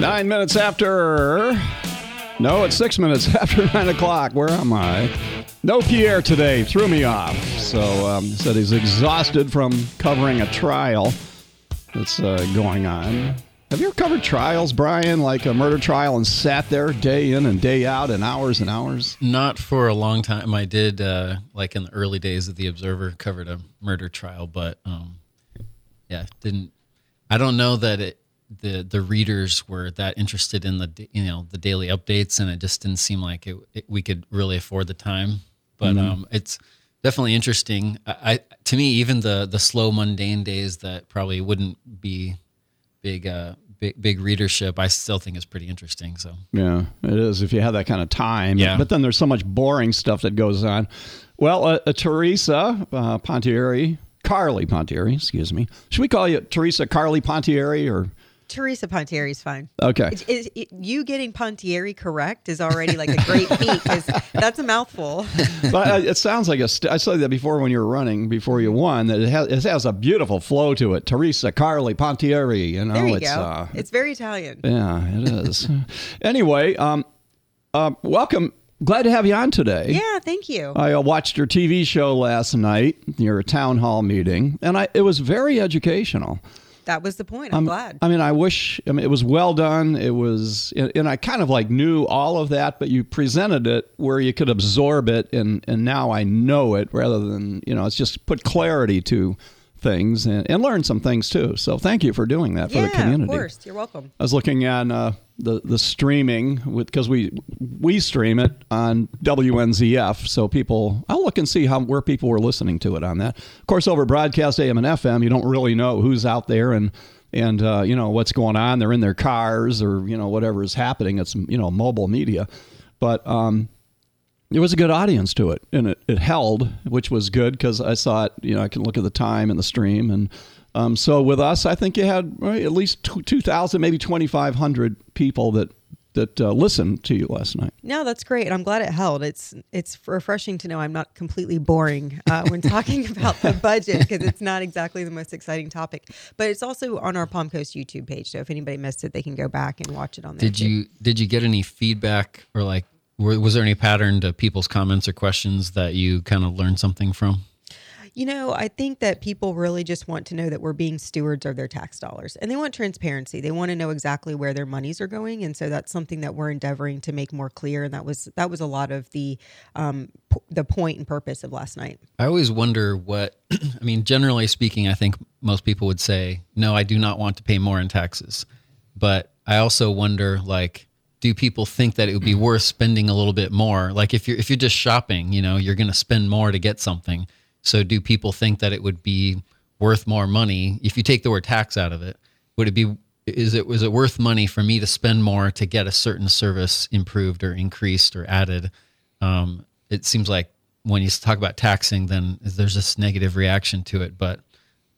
Nine minutes after. No, it's six minutes after nine o'clock. Where am I? No Pierre today. Threw me off. So um, said he's exhausted from covering a trial that's uh, going on. Have you ever covered trials, Brian, like a murder trial, and sat there day in and day out, and hours and hours? Not for a long time. I did, uh, like in the early days of the Observer, covered a murder trial, but um, yeah, didn't. I don't know that it the the readers were that interested in the you know the daily updates, and it just didn't seem like it, it we could really afford the time. But Mm-hmm. um, it's definitely interesting. I, I to me, even the the slow mundane days that probably wouldn't be big uh big big readership, I still think is pretty interesting. So Yeah, it is if you have that kind of time. Yeah. But then there's so much boring stuff that goes on. Well, uh, uh, Theresa uh, Pontieri, Carli Pontieri, excuse me. Should we call you Theresa Carli Pontieri or? Theresa Pontieri is fine. Okay. Is, is, it- you getting Pontieri correct is already like a great feat because that's a mouthful. but uh, it sounds like a. St- I said that before when you were running, before you won, that it has, it has a beautiful flow to it. Theresa Carli Pontieri. You know, you it's uh, it's very Italian. yeah, it is. anyway, um, uh, welcome. Glad to have you on today. Yeah, thank you. I uh, watched your TV show last night, your town hall meeting, and I, it was very educational. That was the point. I'm um, glad. I mean, I wish, I mean, it was well done. It was, and I kind of like knew all of that, but you presented it where you could absorb it, and, and now I know it rather than, you know, it's just put clarity to things and, and learn some things too. So thank you for doing that for yeah, the community. of course. You're welcome. I was looking at uh, the the streaming with because we we stream it on WNZF, so people I'll look and see how where people were listening to it on that. Of course, over broadcast AM and FM, you don't really know who's out there and and uh, you know what's going on. They're in their cars or you know whatever is happening. It's you know mobile media, but um, there was a good audience to it, and it, it held, which was good because I saw it. You know, I can look at the time and the stream, and um, so with us, I think you had right, at least two thousand, maybe twenty five hundred people that that uh, listened to you last night. No, that's great, and I'm glad it held. It's it's refreshing to know I'm not completely boring uh, when talking about the budget because it's not exactly the most exciting topic. But it's also on our Palm Coast YouTube page, so if anybody missed it, they can go back and watch it on there. Did too. you did you get any feedback or like were, was there any pattern to people's comments or questions that you kind of learned something from? You know, I think that people really just want to know that we're being stewards of their tax dollars and they want transparency. They want to know exactly where their monies are going. And so that's something that we're endeavoring to make more clear. And that was, that was a lot of the, um, p- the point and purpose of last night. I always wonder what I mean. Generally speaking, I think most people would say, "No, I do not want to pay more in taxes." But I also wonder, like, do people think that it would be worth spending a little bit more? Like, if you're if you're just shopping, you know, you're going to spend more to get something. So, do people think that it would be worth more money if you take the word tax out of it? Would it be is it was it worth money for me to spend more to get a certain service improved or increased or added? Um, it seems like when you talk about taxing, then there's this negative reaction to it. But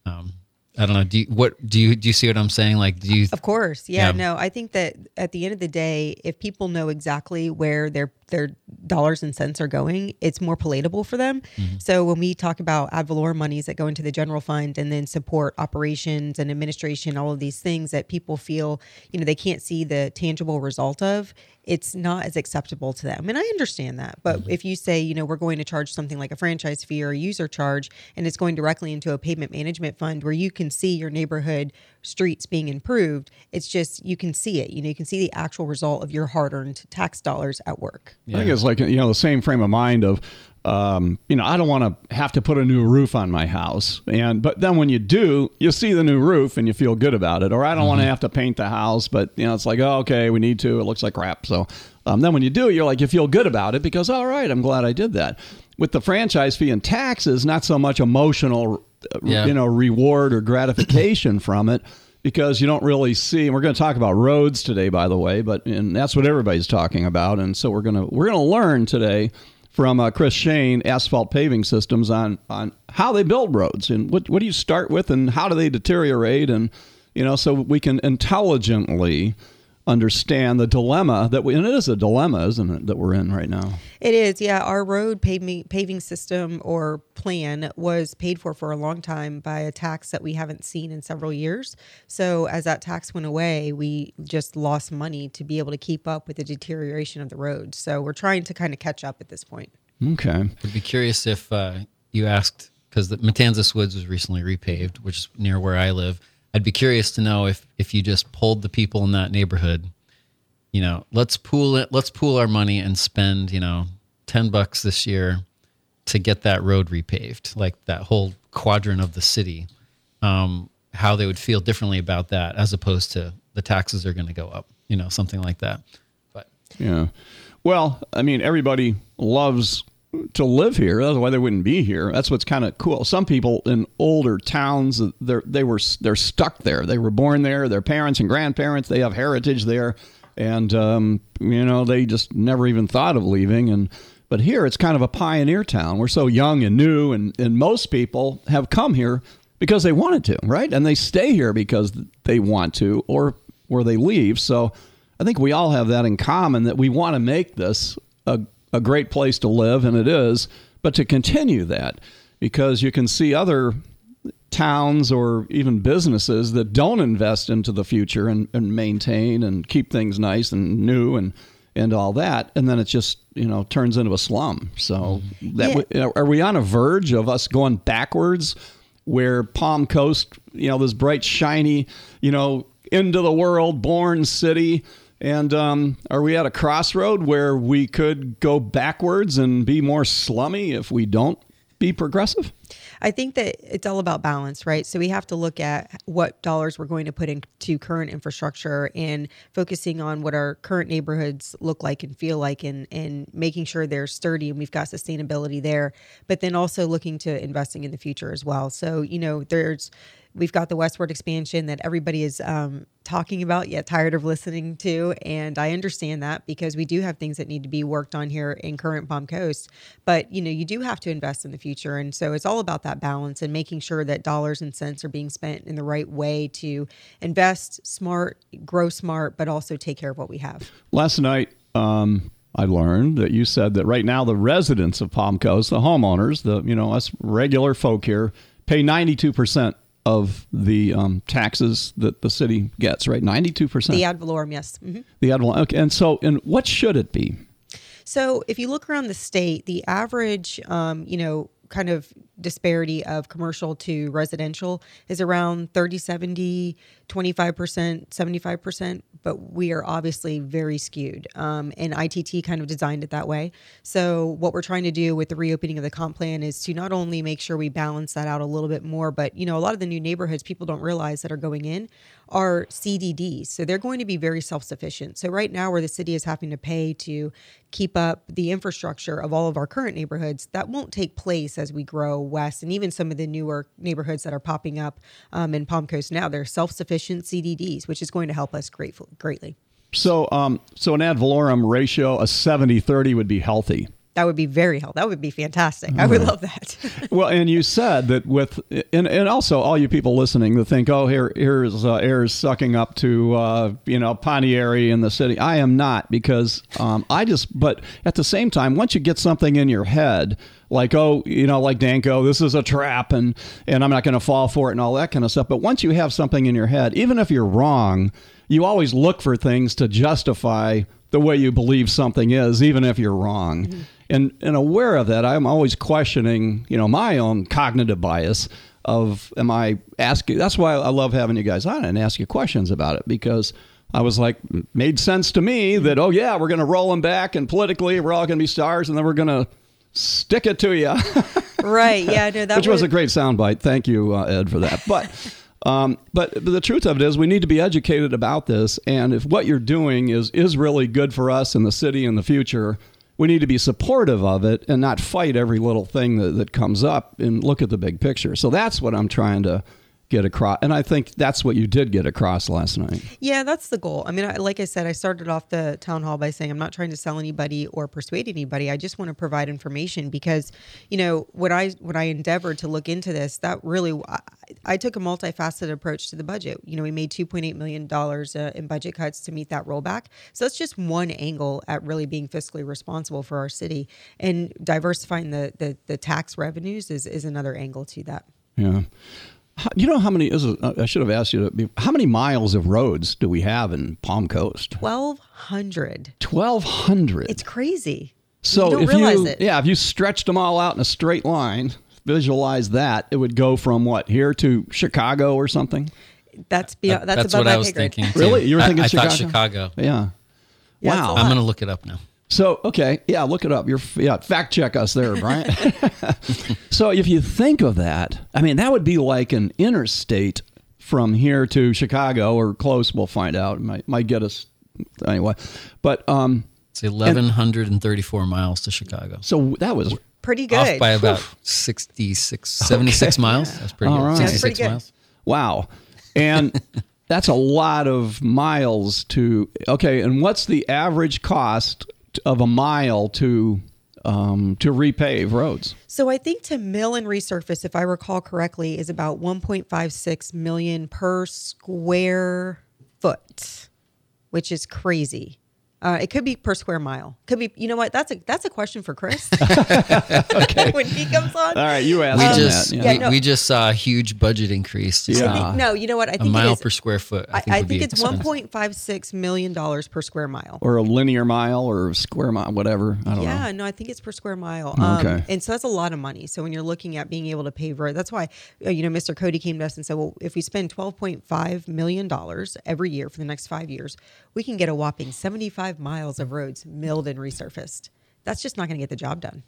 um, I don't know. Do you, what do you do? You see what I'm saying? Like, do you? Of course. Yeah, Yeah. no, I think that at the end of the day, if people know exactly where their their dollars and cents are going, it's more palatable for them. Mm-hmm. So when we talk about ad valorem monies that go into the general fund and then support operations and administration, all of these things that people feel, you know, they can't see the tangible result of, it's not as acceptable to them. And I understand that. But mm-hmm. if you say, you know, we're going to charge something like a franchise fee or a user charge and it's going directly into a pavement management fund where you can see your neighborhood streets being improved, it's just you can see it. You know, you can see the actual result of your hard-earned tax dollars at work. I think it's like you know the same frame of mind of um, you know I don't want to have to put a new roof on my house, and but then when you do, you see the new roof and you feel good about it. Or I don't want to have to paint the house, but you know it's like oh, okay, we need to. It looks like crap. So um, then when you do, you're like you feel good about it because all right, I'm glad I did that. With the franchise fee and taxes, not so much emotional, Yeah. you know, reward or gratification from it because you don't really see and we're going to talk about roads today by the way but and that's what everybody's talking about and so we're going to we're going to learn today from uh, Chris Shane asphalt paving systems on on how they build roads and what what do you start with and how do they deteriorate and you know so we can intelligently understand the dilemma that we, and it is a dilemma, isn't it, that we're in right now? It is, yeah. Our road paving paving system or plan was paid for for a long time by a tax that we haven't seen in several years. So as that tax went away, we just lost money to be able to keep up with the deterioration of the road. So we're trying to kind of catch up at this point. Okay. I'd be curious if uh, you asked because the Matanzas Woods was recently repaved, which is near where I live. I'd be curious to know if if you just pulled the people in that neighborhood, you know, let's pool it, let's pool our money and spend, you know, ten bucks this year to get that road repaved, like that whole quadrant of the city. Um, how they would feel differently about that as opposed to the taxes are going to go up, you know, something like that. But Yeah. Well, I mean, everybody loves to live here. That's why they wouldn't be here. That's what's kind of cool. Some people in older towns, they they were they're stuck there. They were born there. Their parents and grandparents, they have heritage there, and um, you know they just never even thought of leaving. And but here, it's kind of a pioneer town. We're so young and new, and and most people have come here because they wanted to, right? And they stay here because they want to, or or they leave. So. I think we all have that in common that we want to make this a, a great place to live, and it is, but to continue that because you can see other towns or even businesses that don't invest into the future and, and maintain and keep things nice and new and and all that and then it just you know turns into a slum so that Yeah. are we on a verge of us going backwards where Palm Coast, you know, this bright, shiny, you know, into the world born city. And um, are we at a crossroad where we could go backwards and be more slummy if we don't be progressive? I think that it's all about balance, right? So we have to look at what dollars we're going to put into current infrastructure and focusing on what our current neighborhoods look like and feel like and and making sure they're sturdy and we've got sustainability there. But then also looking to investing in the future as well. So, you know, there's we've got the westward expansion that everybody is um, talking about yet tired of listening to and i understand that because we do have things that need to be worked on here in current palm coast. But you know you do have to invest in the future and so it's all about that balance and making sure that dollars and cents are being spent in the right way to invest smart grow smart but also take care of what we have. Last night, um, I learned that you said that right now the residents of Palm Coast, the homeowners, the you know us regular folk here, pay ninety two percent of the um, taxes that the city gets. Right, ninety two percent. the ad valorem yes Mhm. The ad valorem. Okay, and so, and what should it be? So if you look around the state, the average, um, you know, kind of disparity of commercial to residential is around 30, 70, 25%, 75%, but we are obviously very skewed. Um, and ITT kind of designed it that way. So what we're trying to do with the reopening of the comp plan is to not only make sure we balance that out a little bit more, but, you know, a lot of the new neighborhoods people don't realize that are going in are CDDs. So they're going to be very self sufficient. So right now, where the city is having to pay to keep up the infrastructure of all of our current neighborhoods, that won't take place as we grow west. And even some of the newer neighborhoods that are popping up um, in Palm Coast now, they're self sufficient CDDs, which is going to help us grateful, greatly. So, um, so an ad valorem ratio, a 70-30 would be healthy. That would be very helpful. That would be fantastic. I would love that. Well, and you said that with, and, and also all you people listening that think, oh, here here's uh, air sucking up to uh, you know Pontieri in the city. I am not because um, I just, but at the same time, once you get something in your head, like oh, you know, like Danko, this is a trap, and and I'm not going to fall for it, and all that kind of stuff. But once you have something in your head, even if you're wrong, you always look for things to justify the way you believe something is, even if you're wrong. And and aware of that, I'm always questioning, you know, my own cognitive bias of am I asking that's why I love having you guys on and ask you questions about it because I was like made sense to me that oh yeah, we're going to roll them back and politically we're all going to be stars and then we're going to stick it to you. right. Yeah. No, that which was a great soundbite. Thank you, uh, Ed, for that. But, um, but but the truth of it is, we need to be educated about this. And if what you're doing is is really good for us and the city in the future, we need to be supportive of it and not fight every little thing that, that comes up and look at the big picture. So that's what I'm trying to get across. And I think that's what you did get across last night. Yeah, that's the goal. I mean, I, like I said, I started off the town hall by saying I'm not trying to sell anybody or persuade anybody. I just want to provide information because, you know, when I when I endeavored to look into this, that really I, I took a multifaceted approach to the budget. You know, we made 2.8 million dollars uh, in budget cuts to meet that rollback. So that's just one angle at really being fiscally responsible for our city, and diversifying the the, the tax revenues is is another angle to that. Yeah. How- You know how many? This is, uh, I should have asked you. To how many miles of roads do we have in Palm Coast? Twelve hundred. Twelve hundred. It's crazy. So you don't if realize you it. yeah, if you stretched them all out in a straight line, visualize that, it would go from what here to Chicago or something. That's beyond. That's, That's above what my I was thinking. too. Really? You were I- thinking I, thought Chicago? Chicago. Yeah. Yeah, wow. I'm going to look it up now. So okay, yeah, look it up. You're yeah, fact check us there, Brian. so if you think of that, I mean, that would be like an interstate from here to Chicago or close. We'll find out. It might might get us anyway. But um, It's 1,134 miles to Chicago. so that was Pretty good. Off by about 66, 76 miles. That's pretty All good. right. That's 66 pretty good. miles. wow, and that's a lot of miles to. Okay, and what's the average cost of a mile to um, to repave roads? So I think to mill and resurface, if I recall correctly, is about 1.56 million per square foot, which is crazy. Uh, it could be per square mile. Could be. You know what? That's a that's a question for Chris. when he comes on. All right, you asked We him just that. yeah, we, no. we just saw a huge budget increase. Just Yeah. Think, no, you know what? I think a mile it is. per square foot. I I, think, I would think be it's 1.56 million dollars per square mile. or a linear mile or a square mile, whatever. I don't Yeah, know. no, I think it's per square mile. Um, Okay. And so that's a lot of money. So when you're looking at being able to pave road, that's why, uh, you know, Mr. Cody came to us and said, well, if we spend $12.5 million every year for the next five years, we can get a whopping 75 miles of roads milled and resurfaced. That's just not going to get the job done.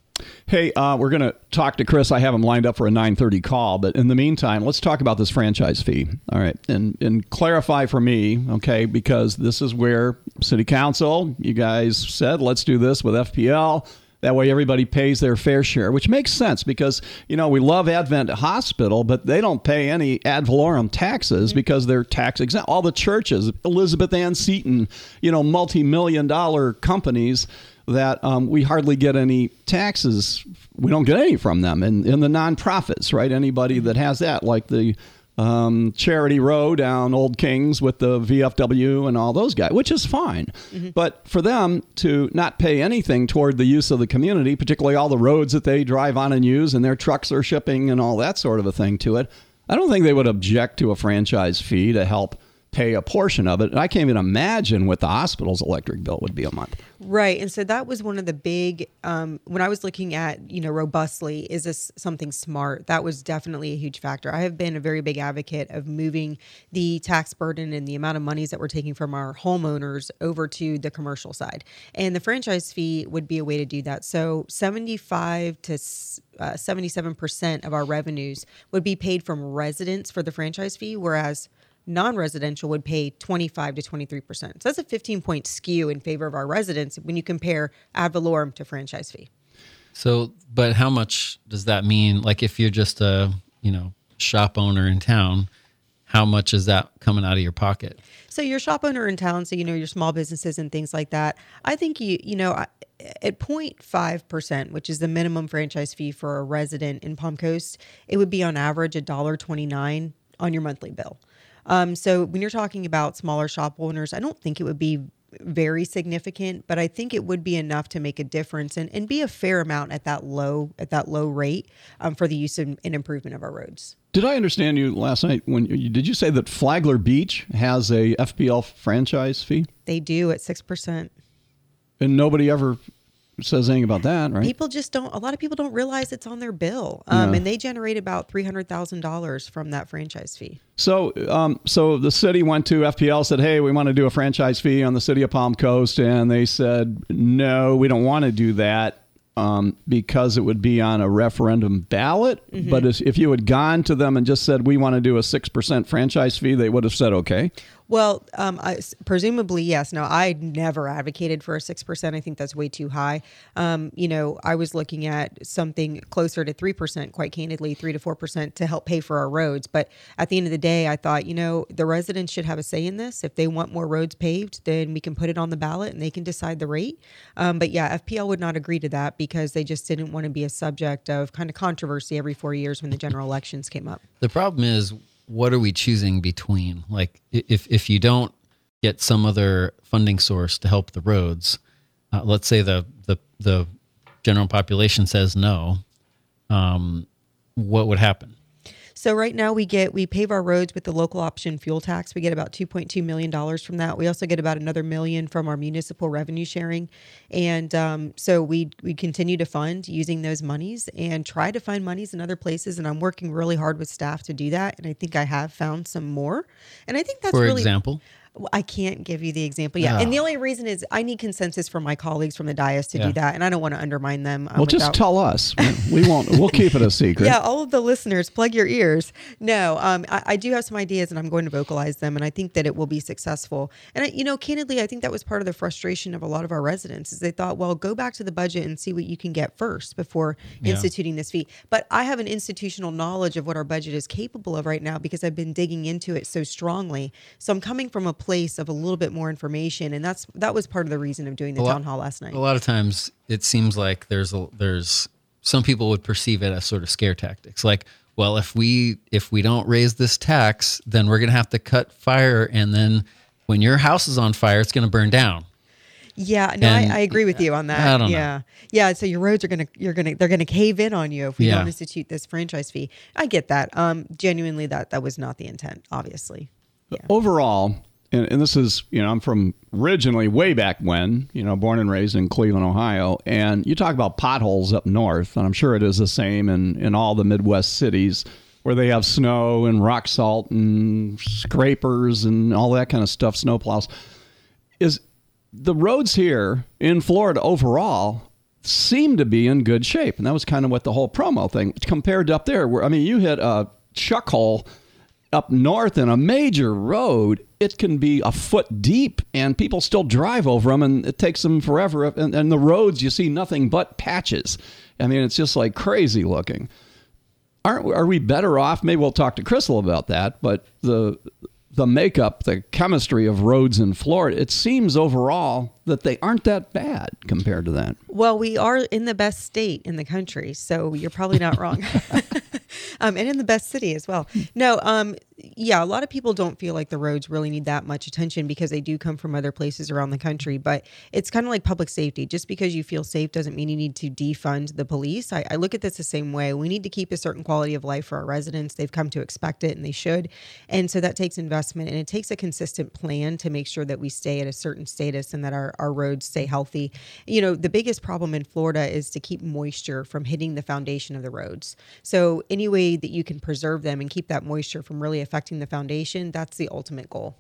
Hey, uh, we're going to talk to Chris. I have him lined up for a 9:30 call, but in the meantime, let's talk about this franchise fee. All right, and and clarify for me, okay, because this is where City Council, you guys said, let's do this with FPL. That way, everybody pays their fair share, which makes sense because you know we love Advent Hospital, but they don't pay any ad valorem taxes because they're tax exempt. All the churches, Elizabeth Ann Seton, you know, multi-million dollar companies that um, we hardly get any taxes. We don't get any from them. And in the nonprofits, right? Anybody that has that, like the um, Charity Row down Old Kings with the VFW and all those guys, which is fine. But for them to not pay anything toward the use of the community, particularly all the roads that they drive on and use, and their trucks are shipping and all that sort of a thing to it, I don't think they would object to a franchise fee to help pay a portion of it. And I can't even imagine what the hospital's electric bill would be a month. Right. And so that was one of the big, um, when I was looking at, you know, robustly, is this something smart? That was definitely a huge factor. I have been a very big advocate of moving the tax burden and the amount of monies that we're taking from our homeowners over to the commercial side. And the franchise fee would be a way to do that. So 75 to uh, 77% of our revenues would be paid from residents for the franchise fee, whereas non-residential would pay 25 to 23 percent. So that's a 15 point skew in favor of our residents when you compare ad valorem to franchise fee. So, but how much does that mean? Like, if you're just a you know shop owner in town, how much is that coming out of your pocket? So your shop owner in town, so you know your small businesses and things like that. I think you you know at 0.5 percent, which is the minimum franchise fee for a resident in Palm Coast, it would be on average a dollar twenty nine on your monthly bill. Um, so when you're talking about smaller shop owners, I don't think it would be very significant, but I think it would be enough to make a difference and, and be a fair amount at that low at that low rate um, for the use and, and improvement of our roads. Did I understand you last night when you, did you say that Flagler Beach has a FPL franchise fee They do at six percent. and nobody ever says anything about that, right? People just don't. A lot of people don't realize it's on their bill, um, Yeah. and they generate about three hundred thousand dollars from that franchise fee. So, um, so the city went to FPL, said, "Hey, we want to do a franchise fee on the city of Palm Coast," and they said, "No, we don't want to do that." Um, because it would be on a referendum ballot. But if, if you had gone to them and just said, we want to do a 6% franchise fee, they would have said, okay. Well, um, I, presumably yes. Now, I never advocated for a six percent. I think that's way too high. Um, you know, I was looking at something closer to three percent, quite candidly, three to four percent to help pay for our roads. But at the end of the day, I thought, you know, the residents should have a say in this. If they want more roads paved, then we can put it on the ballot and they can decide the rate. Um, but yeah, FPL would not agree to that because they just didn't want to be a subject of kind of controversy every four years when the general elections came up. The problem is, what are we choosing between? Like, if if you don't get some other funding source to help the roads, uh, let's say the the the general population says no, um, what would happen? So right now we get we pave our roads with the local option fuel tax. We get about 2.2 million dollars from that. We also get about another million from our municipal revenue sharing, and um, so we we continue to fund using those monies and try to find monies in other places. And I'm working really hard with staff to do that. And I think I have found some more. And I think that's For really example, I can't give you the example. Yeah, and the only reason is I need consensus from my colleagues from the dais to Yeah. do that, and I don't want to undermine them. um, Well, just without- tell us. We won't. We'll keep it a secret. yeah, all of the listeners, plug your ears. No, um, I, I do have some ideas, and I'm going to vocalize them, and I think that it will be successful. And I, you know, candidly, I think that was part of the frustration of a lot of our residents is they thought, well, go back to the budget and see what you can get first before Yeah. instituting this fee. But I have an institutional knowledge of what our budget is capable of right now because I've been digging into it so strongly. So I'm coming from a place of a little bit more information, and that's that was part of the reason of doing the lot- town hall last night. a lot of times it seems like there's a, there's some people would perceive it as sort of scare tactics like well if we if we don't raise this tax then we're going to have to cut fire and then when your house is on fire it's going to burn down Yeah, no, And- I, I agree with you on that. I don't know. yeah, yeah. So your roads are gonna, you're gonna, they're gonna cave in on you if we Yeah. don't institute this franchise fee. I get that. Um, genuinely, that that was not the intent. Obviously, yeah. overall, and, and this is, you know, I'm from originally way back when, you know, born and raised in Cleveland, Ohio. And you talk about potholes up north, and I'm sure it is the same in, in all the Midwest cities where they have snow and rock salt and scrapers and all that kind of stuff, snowplows. Is the roads here in Florida overall seem to be in good shape. And that was kind of what the whole promo thing compared to up there, where I mean, you hit a chuck hole up north in a major road, it can be a foot deep and people still drive over them and it takes them forever. And, and the roads, you see nothing but patches. I mean, it's just like crazy looking. Aren't are we better off? Maybe we'll talk to Crystal about that. But the the makeup, the chemistry of roads in Florida, it seems overall that they aren't that bad compared to that. Well, we are in the best state in the country, so you're probably not wrong. um, and in the best city as well. No, um, yeah, a lot of people don't feel like the roads really need that much attention because they do come from other places around the country. But it's kind of like public safety. Just because you feel safe doesn't mean you need to defund the police. I, I look at this the same way. We need to keep a certain quality of life for our residents. They've come to expect it and they should. And so that takes investment and it takes a consistent plan to make sure that we stay at a certain status and that our, our roads stay healthy. You know, the biggest problem in Florida is to keep moisture from hitting the foundation of the roads. So any way that you can preserve them and keep that moisture from really affecting the foundation, that's the ultimate goal.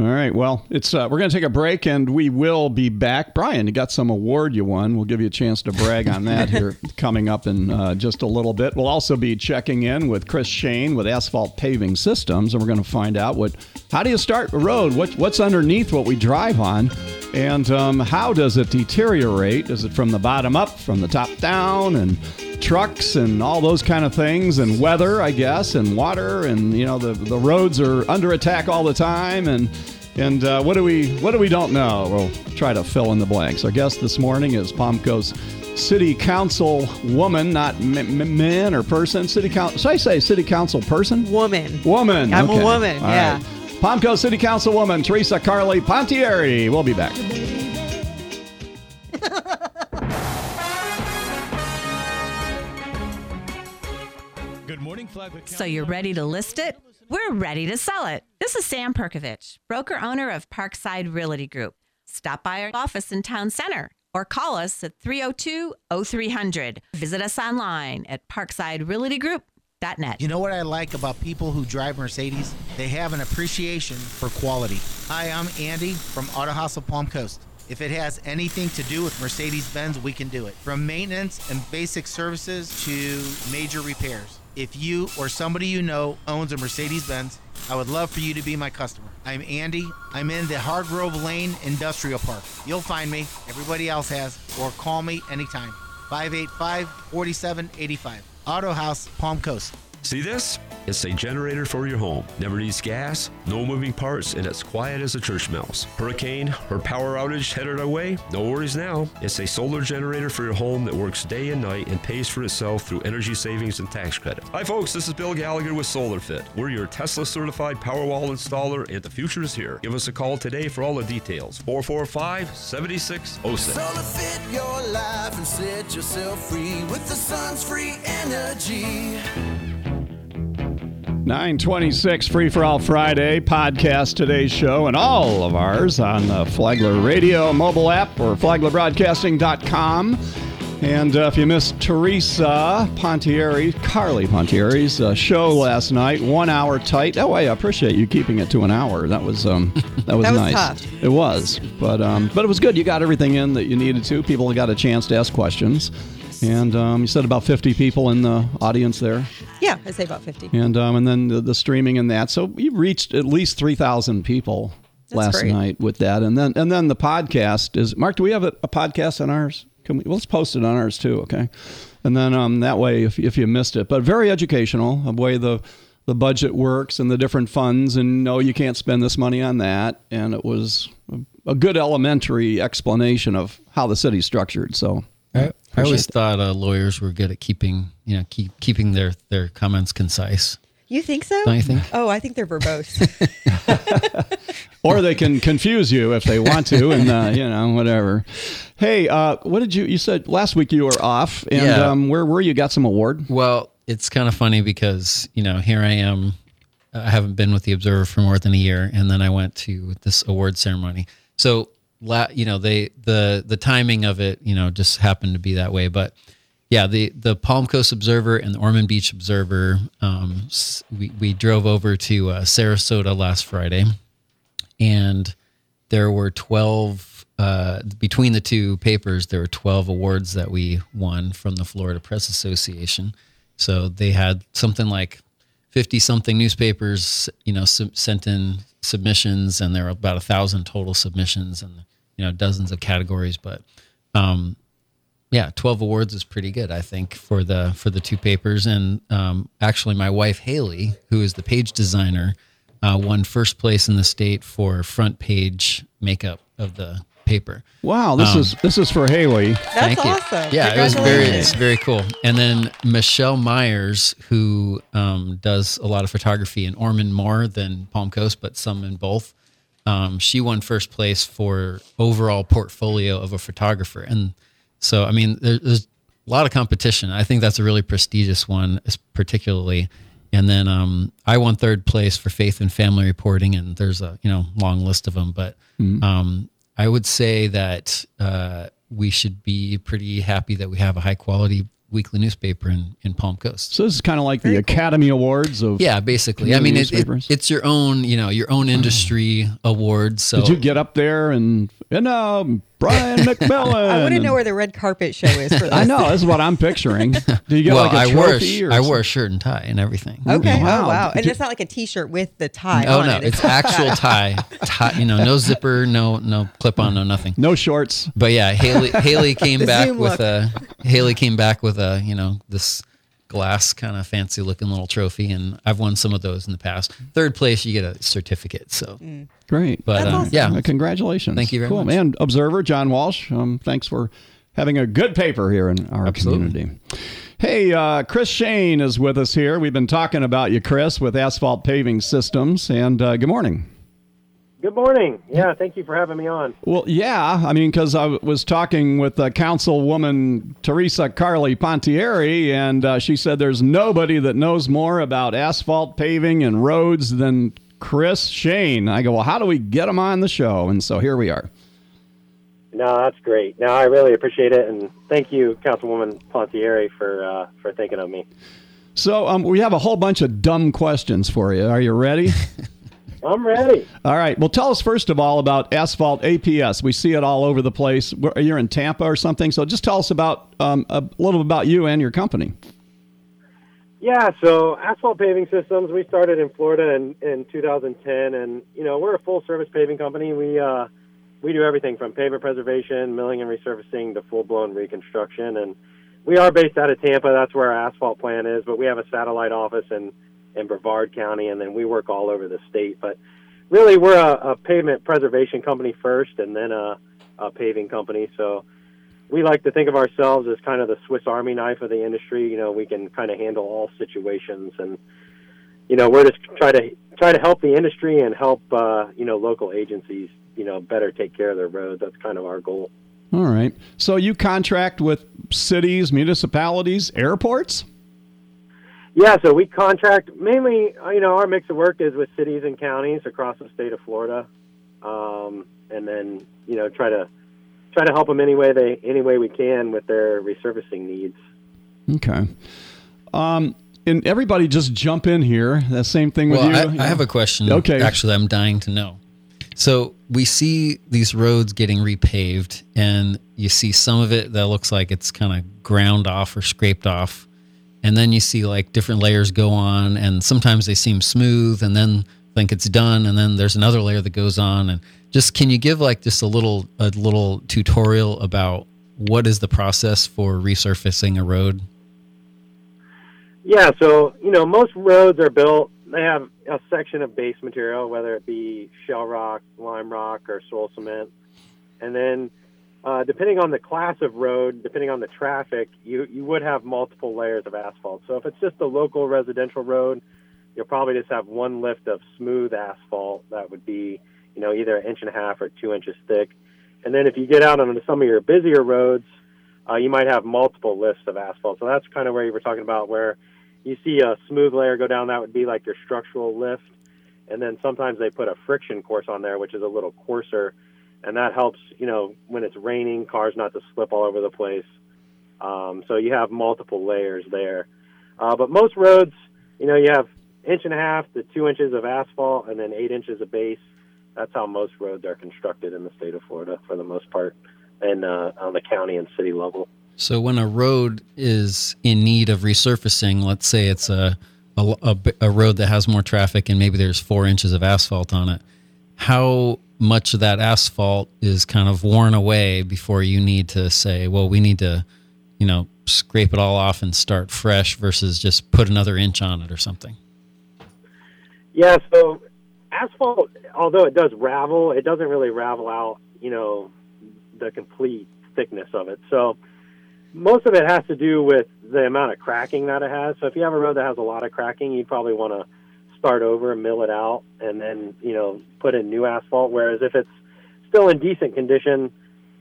All right. Well, it's uh, we're going to take a break and we will be back. Brian, you got some award you won. We'll give you a chance to brag on that here coming up in uh, just a little bit. We'll also be checking in with Chris Shane with Asphalt Paving Systems, and we're going to find out what how do you start a road? What what's underneath what we drive on, and um, how does it deteriorate? Is it from the bottom up, from the top down, and trucks and all those kind of things and weather i guess and water and you know the the roads are under attack all the time and and uh, what do we what do we don't know we'll try to fill in the blanks our guest this morning is pomco's city council woman not m- m- man or person city council should i say city council person Woman. woman I'm a woman, All yeah. right. pomco city councilwoman theresa carli pontieri we'll be back So you're ready to list it? We're ready to sell it. This is Sam Perkovich, broker owner of Parkside Realty Group. Stop by our office in Town Center or call us at 302 0300. Visit us online at parksiderealtygroup.net. You know what I like about people who drive Mercedes? They have an appreciation for quality. Hi, I'm Andy from Auto House of Palm Coast. If it has anything to do with Mercedes Benz, we can do it. From maintenance and basic services to major repairs. If you or somebody you know owns a Mercedes Benz, I would love for you to be my customer. I'm Andy. I'm in the Hargrove Lane Industrial Park. You'll find me, everybody else has, or call me anytime. 585 4785. Auto House, Palm Coast. See this? It's a generator for your home. Never needs gas, no moving parts, and it's quiet as a church mouse. Hurricane or power outage headed our way? No worries now. It's a solar generator for your home that works day and night and pays for itself through energy savings and tax credit. Hi, folks. This is Bill Gallagher with SolarFit. We're your Tesla certified Powerwall installer, and the future is here. Give us a call today for all the details. 445 7606. Solar fit your life and set yourself free with the sun's free energy. 926 Free for All Friday podcast today's show and all of ours on the Flagler Radio mobile app or flaglerbroadcasting.com. And uh, if you missed Theresa Pontieri, Carli Pontieri's uh, show last night, one hour tight. Oh, I appreciate you keeping it to an hour. That was um, that was That was nice. tough. It was, but um, but it was good. You got everything in that you needed to. People got a chance to ask questions, and um, you said about 50 people in the audience there. Yeah, I say about 50. and um, and then the, the streaming and that. So we reached at least three thousand people That's last great. night with that, and then and then the podcast is Mark. Do we have a, a podcast on ours? Can we? Let's post it on ours too. Okay, and then um, that way, if if you missed it, but very educational, the way the the budget works and the different funds, and no, you can't spend this money on that, and it was a, a good elementary explanation of how the city's structured. So. I, I always Appreciate thought uh, lawyers were good at keeping, you know, keep keeping their their comments concise. You think so? Don't you think? Oh, I think they're verbose. or they can confuse you if they want to, and uh, you know whatever. Hey, uh, what did you? You said last week you were off, and Yeah. um, where were you? Got some award? Well, it's kind of funny because you know here I am. I haven't been with the Observer for more than a year, and then I went to this award ceremony. So, la- you know, they the the timing of it, you know, just happened to be that way. But yeah, the the Palm Coast Observer and the Ormond Beach Observer. Um, we we drove over to uh, Sarasota last Friday, and there were 12 uh, between the two papers there were 12 awards that we won from the florida press association so they had something like 50 something newspapers you know sub- sent in submissions and there were about a thousand total submissions and you know dozens of categories but um, yeah 12 awards is pretty good i think for the for the two papers and um, actually my wife haley who is the page designer uh, won first place in the state for front page makeup of the paper Wow, this is this is for Haley. That's Thank you. awesome. Yeah, it was very it's very cool. And then Michelle Myers, who um, does a lot of photography in Ormond more than Palm Coast, but some in both. Um, she won first place for overall portfolio of a photographer, and so I mean, there, there's a lot of competition. I think that's a really prestigious one, particularly. And then um, I won third place for faith and family reporting, and there's a you know long list of them, but um, I would say that uh, we should be pretty happy that we have a high quality weekly newspaper in, in Palm Coast. So this is kind of like the Academy Awards of. Yeah, basically. I mean, it, it, it's your own, you know, your own industry awards. So Did you get up there and and um, Brian McMillan? I want to know where the red carpet show is for this. I know. This is what I'm picturing. Do you get well, like a I wore a trophy sh- or I wore a shirt and tie and everything. Okay. Wow. Oh, wow. And it's not like a T-shirt with the tie. Oh on no, it. it's actual tie, tie. You know, no zipper, no no clip on, no nothing. No shorts. But yeah, Haley Haley came back Zoom with look. a Haley came back with a you know this glass kind of fancy looking little trophy, and I've won some of those in the past. Third place, you get a certificate. So, Great. but um, awesome. yeah, Uh, congratulations. Thank you very cool. much. And Observer, John Walsh, um, thanks for having a good paper here in our Absolutely. community. Hey, uh, Chris Shane is with us here. We've been talking about you, Chris, with Asphalt Paving Systems. And uh, good morning. Good morning. Yeah, thank you for having me on. Well, yeah, I mean, because I was talking with uh, Councilwoman Theresa Carli Pontieri, and uh, she said there's nobody that knows more about asphalt paving and roads than Chris Shane. I go, well, how do we get him on the show? And so here we are. No, that's great. No, I really appreciate it, and thank you, Councilwoman Pontieri, for uh, for thinking of me. So um, we have a whole bunch of dumb questions for you. Are you ready? I'm ready. all right. Well, tell us first of all about asphalt APS. We see it all over the place. You're in Tampa or something. So just tell us about um, a little about you and your company. Yeah, so asphalt paving systems. We started in Florida in, in 2010, and you know we're a full service paving company. We uh, we do everything from pavement preservation, milling and resurfacing to full blown reconstruction. And we are based out of Tampa. That's where our asphalt plant is. But we have a satellite office in in Brevard County, and then we work all over the state. But really, we're a, a pavement preservation company first, and then a, a paving company. So we like to think of ourselves as kind of the Swiss Army knife of the industry. You know, we can kind of handle all situations, and you know, we're just try to try to help the industry and help uh, you know local agencies you know better take care of their roads. That's kind of our goal. All right. So you contract with cities, municipalities, airports. Yeah, so we contract mainly. You know, our mix of work is with cities and counties across the state of Florida, um, and then you know try to try to help them any way they any way we can with their resurfacing needs. Okay. Um, and everybody just jump in here. The same thing with well, you. I, I have a question. Okay. Actually, I'm dying to know. So we see these roads getting repaved, and you see some of it that looks like it's kind of ground off or scraped off. And then you see like different layers go on, and sometimes they seem smooth, and then think it's done, and then there's another layer that goes on. And just can you give like just a little a little tutorial about what is the process for resurfacing a road? Yeah, so you know most roads are built. They have a section of base material, whether it be shell rock, lime rock, or soil cement, and then uh, depending on the class of road, depending on the traffic, you you would have multiple layers of asphalt. So if it's just a local residential road, you'll probably just have one lift of smooth asphalt that would be you know either an inch and a half or two inches thick, and then if you get out on some of your busier roads, uh, you might have multiple lifts of asphalt. So that's kind of where you were talking about where you see a smooth layer go down, that would be like your structural lift. And then sometimes they put a friction course on there, which is a little coarser. And that helps, you know, when it's raining, cars not to slip all over the place. Um, so you have multiple layers there. Uh, but most roads, you know, you have inch and a half to two inches of asphalt and then eight inches of base. That's how most roads are constructed in the state of Florida for the most part and uh, on the county and city level. So when a road is in need of resurfacing, let's say it's a, a, a, a road that has more traffic and maybe there's four inches of asphalt on it, how much of that asphalt is kind of worn away before you need to say, well, we need to, you know, scrape it all off and start fresh versus just put another inch on it or something? Yeah, so asphalt, although it does ravel, it doesn't really ravel out, you know, the complete thickness of it. So most of it has to do with the amount of cracking that it has. So if you have a road that has a lot of cracking, you'd probably want to start over and mill it out and then, you know, put in new asphalt. Whereas if it's still in decent condition,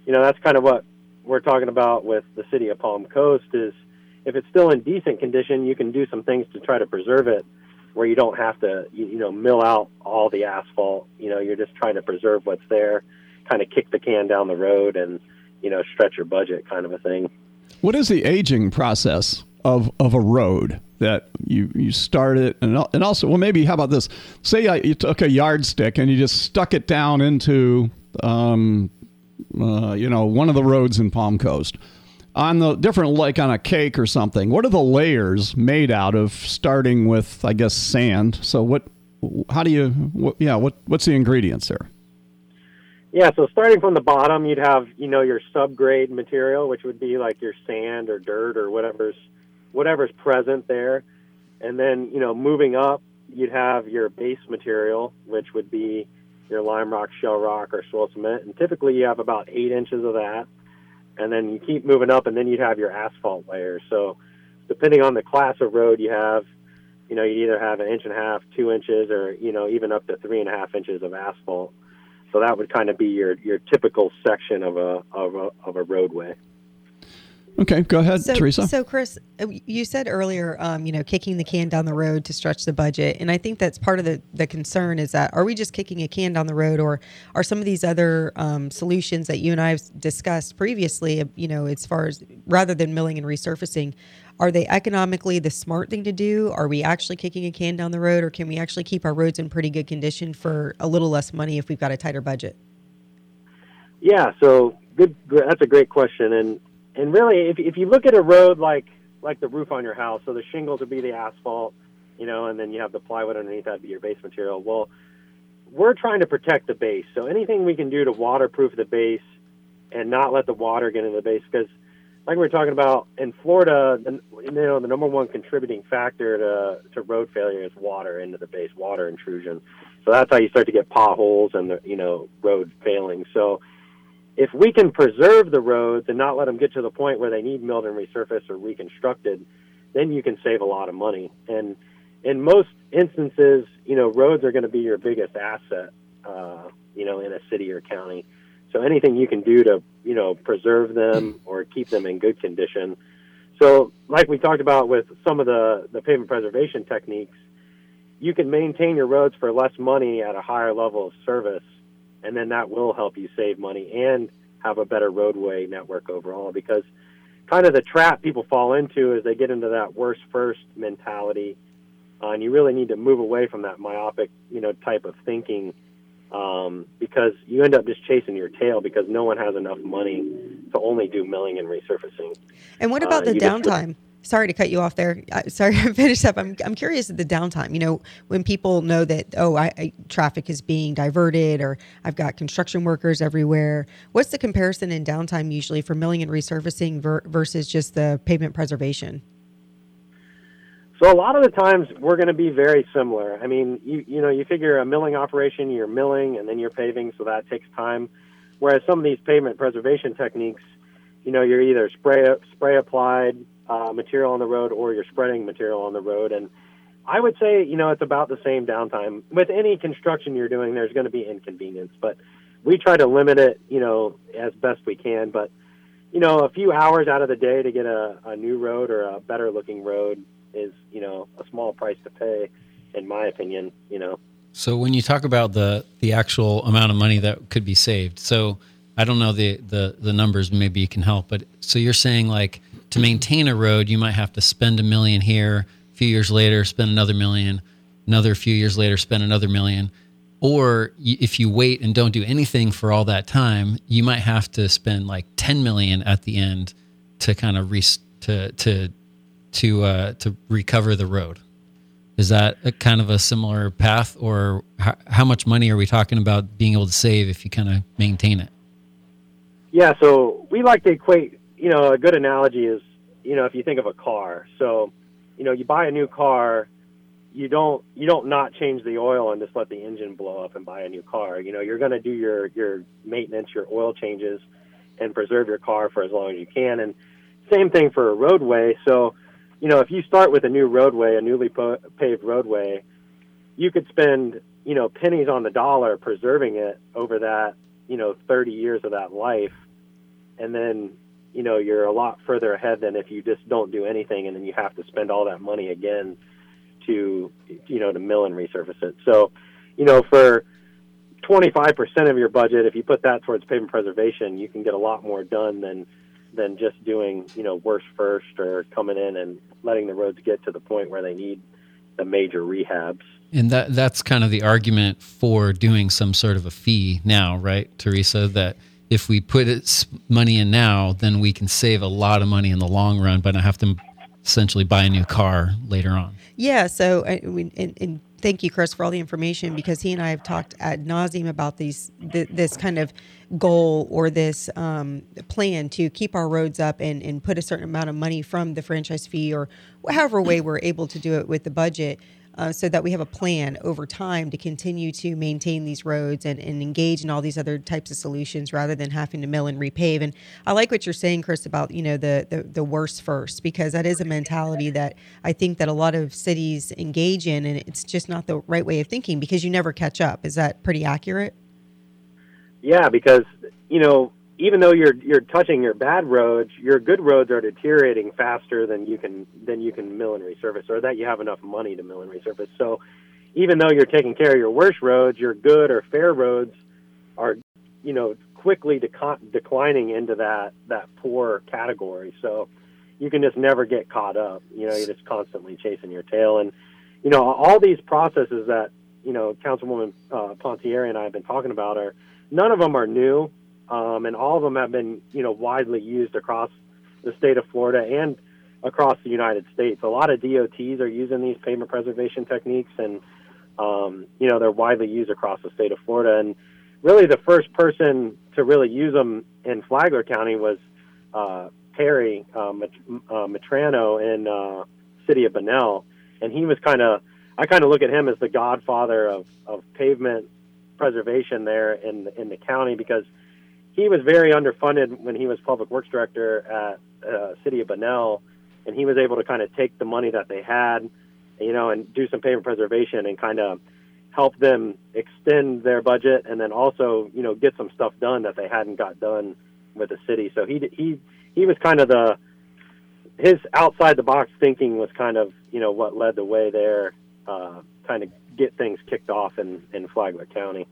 you know, that's kind of what we're talking about with the city of Palm Coast is if it's still in decent condition, you can do some things to try to preserve it where you don't have to, you, you know, mill out all the asphalt. You know, you're just trying to preserve what's there, kind of kick the can down the road and, you know, stretch your budget kind of a thing. What is the aging process of, of a road that you, you start it and, and also well maybe how about this? Say I, you took a yardstick and you just stuck it down into um, uh, you know one of the roads in Palm Coast. On the different like on a cake or something what are the layers made out of starting with I guess sand? So what how do you what, yeah what what's the ingredients there? Yeah, so starting from the bottom, you'd have you know your subgrade material, which would be like your sand or dirt or whatever's whatever's present there, and then you know moving up, you'd have your base material, which would be your lime rock, shell rock, or soil cement, and typically you have about eight inches of that, and then you keep moving up, and then you'd have your asphalt layer. So depending on the class of road you have, you know you either have an inch and a half, two inches, or you know even up to three and a half inches of asphalt. So that would kind of be your, your typical section of a, of a of a roadway. Okay, go ahead, so, Theresa. So, Chris, uh, you said earlier, um, you know, kicking the can down the road to stretch the budget, and I think that's part of the the concern is that are we just kicking a can down the road, or are some of these other um, solutions that you and I have discussed previously, you know, as far as rather than milling and resurfacing, are they economically the smart thing to do? Are we actually kicking a can down the road, or can we actually keep our roads in pretty good condition for a little less money if we've got a tighter budget? Yeah, so good. That's a great question, and and really, if if you look at a road like like the roof on your house. So the shingles would be the asphalt, you know, and then you have the plywood underneath that'd be your base material. Well, we're trying to protect the base. So anything we can do to waterproof the base and not let the water get into the base, because like we were talking about in Florida, the, you know, the number one contributing factor to to road failure is water into the base, water intrusion. So that's how you start to get potholes and the you know road failing. So if we can preserve the roads and not let them get to the point where they need milled and resurfaced or reconstructed, then you can save a lot of money. And in most instances, you know, roads are going to be your biggest asset, uh, you know, in a city or county. So anything you can do to, you know, preserve them or keep them in good condition. So, like we talked about with some of the, the pavement preservation techniques, you can maintain your roads for less money at a higher level of service, and then that will help you save money and have a better roadway network overall. Because kind of the trap people fall into is they get into that worst first mentality, uh, and you really need to move away from that myopic, you know, type of thinking um, because you end up just chasing your tail because no one has enough money to only do milling and resurfacing. And what about Uh, the you just- downtime? Sorry to cut you off there. Uh, sorry finish up. I'm, I'm curious at the downtime. You know, when people know that, oh, I, I, traffic is being diverted or I've got construction workers everywhere, what's the comparison in downtime usually for milling and resurfacing ver- versus just the pavement preservation? So a lot of the times we're going to be very similar. I mean, you you know, you figure a milling operation, you're milling and then you're paving, so that takes time. Whereas some of these pavement preservation techniques, you know, you're either spray spray applied uh, material on the road or you're spreading material on the road, and I would say you know it's about the same downtime. With any construction you're doing, there's going to be inconvenience, but we try to limit it, you know, as best we can. But you know, a few hours out of the day to get a, a new road or a better looking road is, you know, a small price to pay, in my opinion. You know. So when you talk about the the actual amount of money that could be saved, so I don't know the the the numbers. Maybe you can help, but so you're saying like to maintain a road, you might have to spend a million here. A few years later, spend another million. Another few years later, spend another million. Or if you wait and don't do anything for all that time, you might have to spend like 10 million at the end to kind of re- to to to uh, to recover the road. Is that a kind of a similar path, or how, how much money are we talking about being able to save if you kind of maintain it? Yeah, so we like to equate, you know, a good analogy is, you know, if you think of a car. So, you know, you buy a new car, you don't you don't not change the oil and just let the engine blow up and buy a new car. You know, you're going to do your your maintenance, your oil changes and preserve your car for as long as you can and same thing for a roadway. So, you know, if you start with a new roadway, a newly po- paved roadway, you could spend, you know, pennies on the dollar preserving it over that, you know, 30 years of that life. And then, you know, you're a lot further ahead than if you just don't do anything and then you have to spend all that money again to, you know, to mill and resurface it. So, you know, for 25% of your budget, if you put that towards pavement preservation, you can get a lot more done than than just doing, you know, worse first or coming in and letting the roads get to the point where they need the major rehabs. And that that's kind of the argument for doing some sort of a fee now, right, Theresa? That if we put it, money in now, then we can save a lot of money in the long run, but not have to essentially buy a new car later on. Yeah. So, I mean, and, and thank you, Chris, for all the information because he and I have talked ad nauseum about these th- this kind of goal or this um, plan to keep our roads up and, and put a certain amount of money from the franchise fee or however way we're able to do it with the budget. Uh, so that we have a plan over time to continue to maintain these roads and, and engage in all these other types of solutions rather than having to mill and repave. And I like what you're saying, Chris, about you know the the, the worst first because that is a mentality that I think that a lot of cities engage in, and it's just not the right way of thinking because you never catch up. Is that pretty accurate? Yeah, because you know, even though you're you're touching your bad roads, your good roads are deteriorating faster than you can than you can mill and resurface, or that you have enough money to mill and resurface. So, even though you're taking care of your worst roads, your good or fair roads are, you know, quickly declining into that that poor category. So, you can just never get caught up. You know, you're just constantly chasing your tail, and you know, all these processes that you know Councilwoman uh, Pontieri and I have been talking about are none of them are new, um, and all of them have been you know widely used across the state of Florida and across the United States. A lot of DOTs are using these pavement preservation techniques, and um, you know they're widely used across the state of Florida. And really, the first person to really use them in Flagler County was uh, Perry uh, uh, Matrano in uh, city of Bunnell, and he was kind of I kind of look at him as the godfather of, of pavement preservation there in in the county because he was very underfunded when he was public works director at uh, city of Bunnell, and he was able to kind of take the money that they had, you know, and do some pavement preservation and kind of help them extend their budget and then also you know get some stuff done that they hadn't got done with the city. So he he he was kind of the his outside the box thinking was kind of you know what led the way there, uh, kind of get things kicked off in in Flagler County.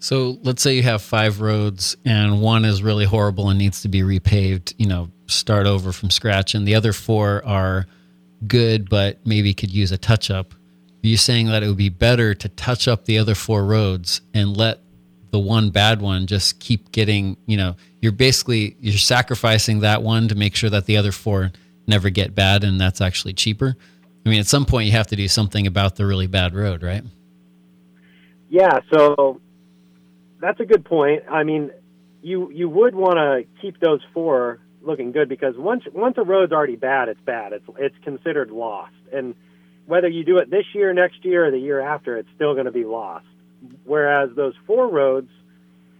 So let's say you have five roads and one is really horrible and needs to be repaved, you know, start over from scratch, and the other four are good but maybe could use a touch up. Are you saying that it would be better to touch up the other four roads and let the one bad one just keep getting, you know, you're basically you're sacrificing that one to make sure that the other four never get bad and that's actually cheaper? I mean, at some point you have to do something about the really bad road, right? Yeah, so that's a good point. I mean, you you would want to keep those four looking good because once once a road's already bad, it's bad. It's it's considered lost, and whether you do it this year, next year, or the year after, it's still going to be lost. Whereas those four roads,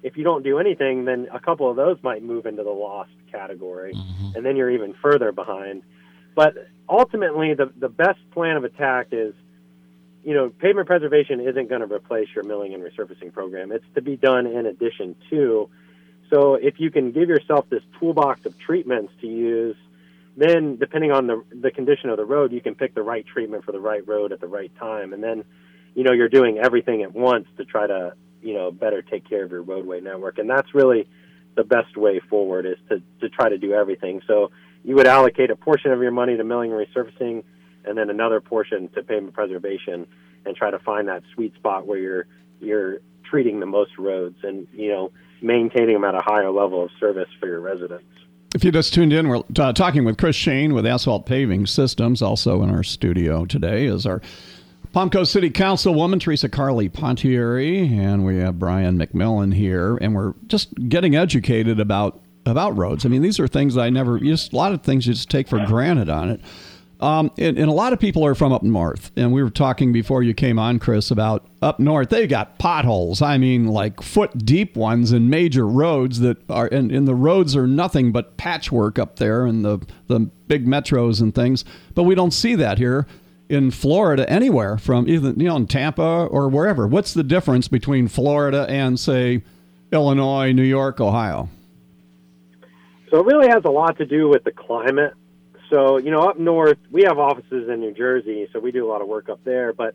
if you don't do anything, then a couple of those might move into the lost category, mm-hmm. and then you're even further behind. But ultimately, the the best plan of attack is you know, pavement preservation isn't going to replace your milling and resurfacing program. It's to be done in addition to. So if you can give yourself this toolbox of treatments to use, then depending on the the condition of the road, you can pick the right treatment for the right road at the right time, and then, you know, you're doing everything at once to try to, you know, better take care of your roadway network, and that's really the best way forward is to to try to do everything. So you would allocate a portion of your money to milling and resurfacing and then another portion to pavement preservation and try to find that sweet spot where you're you're treating the most roads and you know maintaining them at a higher level of service for your residents. If you just tuned in, we're uh, talking with Chris Shane with Asphalt Paving Systems. Also in our studio today is our Coast City Councilwoman Theresa Carli Pontieri, and we have Brian McMillan here, and we're just getting educated about about roads. I mean, these are things I never just a lot of things you just take for granted on it. Um, and, and, a lot of people are from up north. And we were talking before you came on, Chris, about up north. They got potholes. I mean, like foot deep ones in major roads that are, and, and the roads are nothing but patchwork up there and the, the big metros and things. But we don't see that here in Florida anywhere from either, you know, in Tampa or wherever. What's the difference between Florida and, say, Illinois, New York, Ohio? So it really has a lot to do with the climate so, you know, up north, we have offices in New Jersey, so we do a lot of work up there, but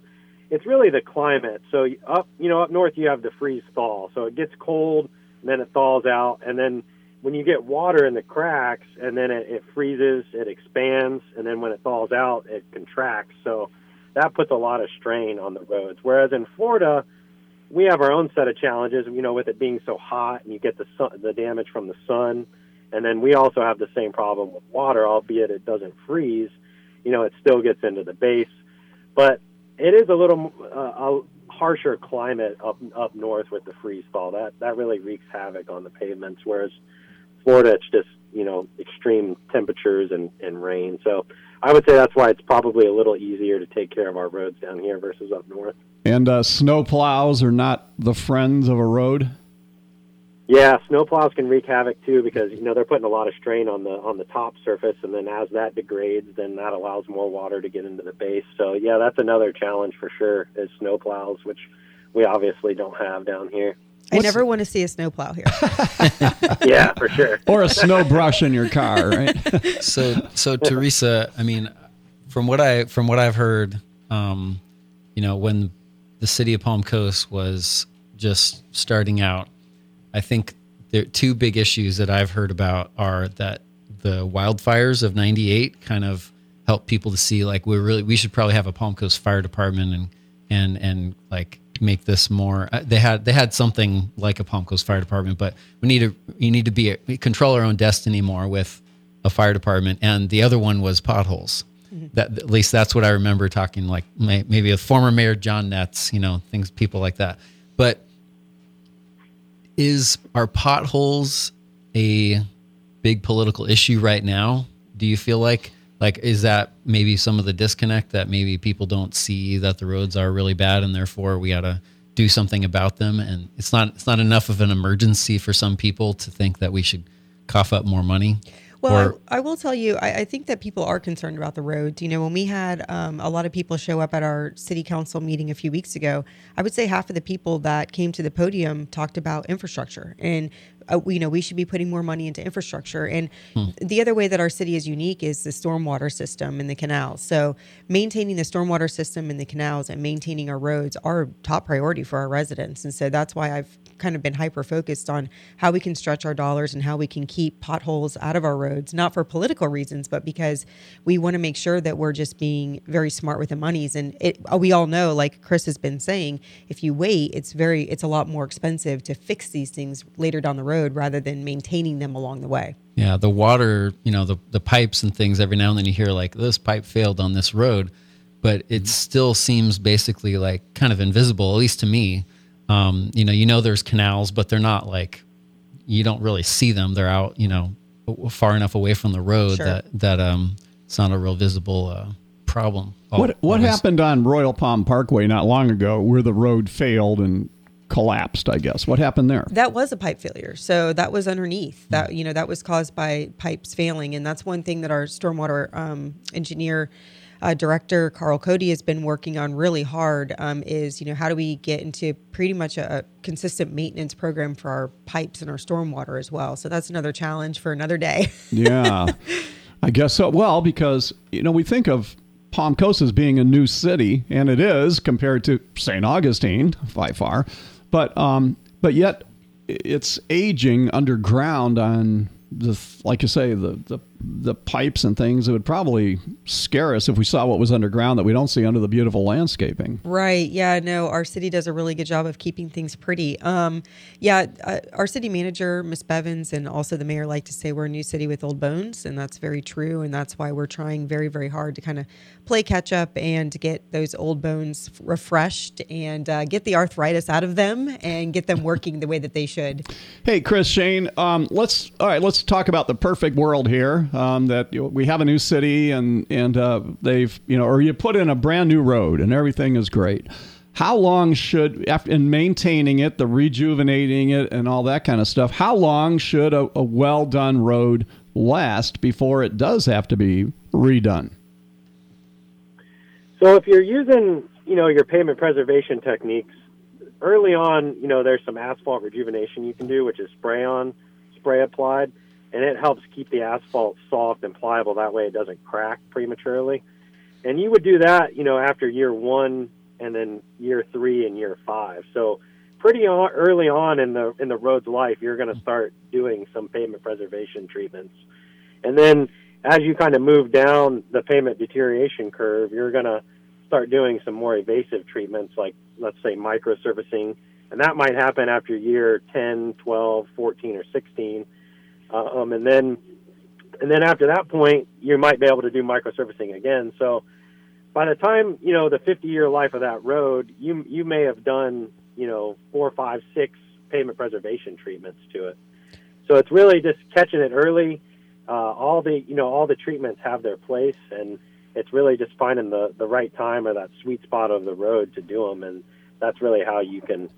it's really the climate. So, up, you know, up north, you have the freeze thaw. So it gets cold, and then it thaws out, and then when you get water in the cracks, and then it, it freezes, it expands, and then when it thaws out, it contracts. So that puts a lot of strain on the roads. Whereas in Florida, we have our own set of challenges, you know, with it being so hot, and you get the sun, the damage from the sun and then we also have the same problem with water, albeit it doesn't freeze. You know, it still gets into the base, but it is a little uh, a harsher climate up up north with the freeze thaw. That that really wreaks havoc on the pavements. Whereas Florida, it's just you know extreme temperatures and, and rain. So I would say that's why it's probably a little easier to take care of our roads down here versus up north. And uh, snow plows are not the friends of a road. Yeah, snowplows can wreak havoc too because you know they're putting a lot of strain on the on the top surface, and then as that degrades, then that allows more water to get into the base. So yeah, that's another challenge for sure is snowplows, which we obviously don't have down here. I What's, never want to see a snowplow here. yeah, for sure. Or a snow brush in your car, right? so so Theresa, I mean, from what I from what I've heard, um, you know, when the city of Palm Coast was just starting out I think there two big issues that I've heard about are that the wildfires of 98 kind of helped people to see like we really we should probably have a Palm Coast Fire Department and and and like make this more uh, they had they had something like a Palm Coast Fire Department but we need to you need to be a, control our own destiny more with a fire department, and the other one was potholes. That at least that's what I remember talking like may, maybe a former mayor Jon Netts you know, things people like that. But is are potholes a big political issue right now? Do you feel like like is that maybe some of the disconnect that maybe people don't see that the roads are really bad and therefore we got to do something about them and it's not it's not enough of an emergency for some people to think that we should cough up more money Well, or I, I will tell you, I, I think that people are concerned about the roads. You know, when we had um, a lot of people show up at our city council meeting a few weeks ago, I would say half of the people that came to the podium talked about infrastructure and. Uh, you know, we should be putting more money into infrastructure. And the other way that our city is unique is the stormwater system and the canals. So maintaining the stormwater system and the canals and maintaining our roads are top priority for our residents. And so that's why I've kind of been hyper focused on how we can stretch our dollars and how we can keep potholes out of our roads, not for political reasons, but because we want to make sure that we're just being very smart with the monies. And it, uh, we all know, like Chris has been saying, if you wait, it's very, it's a lot more expensive to fix these things later down the road rather than maintaining them along the way. Yeah, the water, you know, the the pipes and things. Every now and then you hear like this pipe failed on this road, but it still seems basically like kind of invisible, at least to me. Um, you know, you know, there's canals, but they're not like you don't really see them. They're out, you know, far enough away from the road Sure. that that um, it's not a real visible uh, problem. What what Always. happened on Royal Palm Parkway not long ago, where the road failed and collapsed? I guess what happened there? That was a pipe failure. So that was underneath. That you know that was caused by pipes failing, and that's one thing that our stormwater um, engineer. Uh, director Carl Cody has been working on really hard. Um, is you know how do we get into pretty much a, a consistent maintenance program for our pipes and our stormwater as well. So that's another challenge for another day. Yeah, I guess so. Well, because you know we think of Palm Coast as being a new city, and it is compared to St. Augustine by far, but um, but yet it's aging underground on the like you say the the the pipes and things. It would probably scare us if we saw what was underground that we don't see under the beautiful landscaping. Right. Yeah. No, our city does a really good job of keeping things pretty. Um, yeah. Uh, our city manager, Miss Bevins, and also the mayor like to say we're a new city with old bones, and that's very true. And that's why we're trying very, very hard to kind of play catch up and to get those old bones refreshed and uh, get the arthritis out of them and get them working the way that they should. Hey, Chris Shane. Um, let's all right. Let's talk about the perfect world here. Um, that you know, we have a new city, and and uh, they've you know, or you put in a brand new road, and everything is great. How long should, in maintaining it, the rejuvenating it, and all that kind of stuff? How long should a, a well done road last before it does have to be redone? So if you're using, you know, your pavement preservation techniques, early on, you know, there's some asphalt rejuvenation you can do, which is spray on, spray applied, and it helps keep the asphalt soft and pliable. That way it doesn't crack prematurely. And you would do that, you know, after year one and then year three and year five. So pretty on, early on in the in the road's life, you're going to start doing some pavement preservation treatments. And then as you kind of move down the pavement deterioration curve, you're going to start doing some more evasive treatments like let's say microsurfacing and that might happen after year 10 12 14 or 16 uh, um, and then and then after that point you might be able to do microsurfacing again. So by the time you know the 50 year life of that road you you may have done you know four five six pavement preservation treatments to it. So it's really just catching it early. Uh, all the you know all the treatments have their place and it's really just finding the the right time or that sweet spot of the road to do them and that's really how you can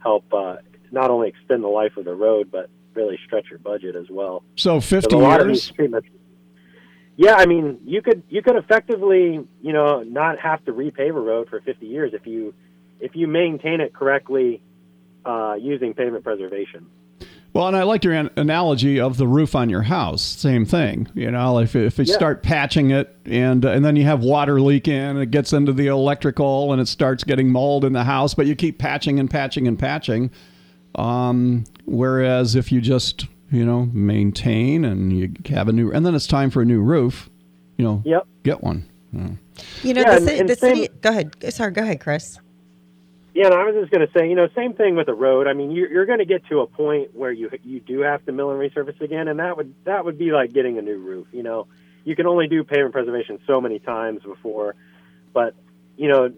help uh, not only extend the life of the road but really stretch your budget as well So fifty years. yeah i mean you could you could effectively you know not have to repave a road for 50 years if you if you maintain it correctly uh, using pavement preservation Well, and I like your an- analogy of the roof on your house. Same thing, you know. If if you Yeah. start patching it, and uh, and then you have water leaking, and it gets into the electrical, and it starts getting mold in the house, but you keep patching and patching and patching. Um, whereas if you just you know maintain and you have a new, and then it's time for a new roof, you know, Yep. get one. Yeah. You know, Yeah, the, and- ci- and the same- city. Go ahead. Sorry. Go ahead, Chris. Yeah, and I was just going to say, you know, same thing with the road. I mean, you're, you're going to get to a point where you you do have to mill and resurface again, and that would that would be like getting a new roof. You know, you can only do pavement preservation so many times before, but you know,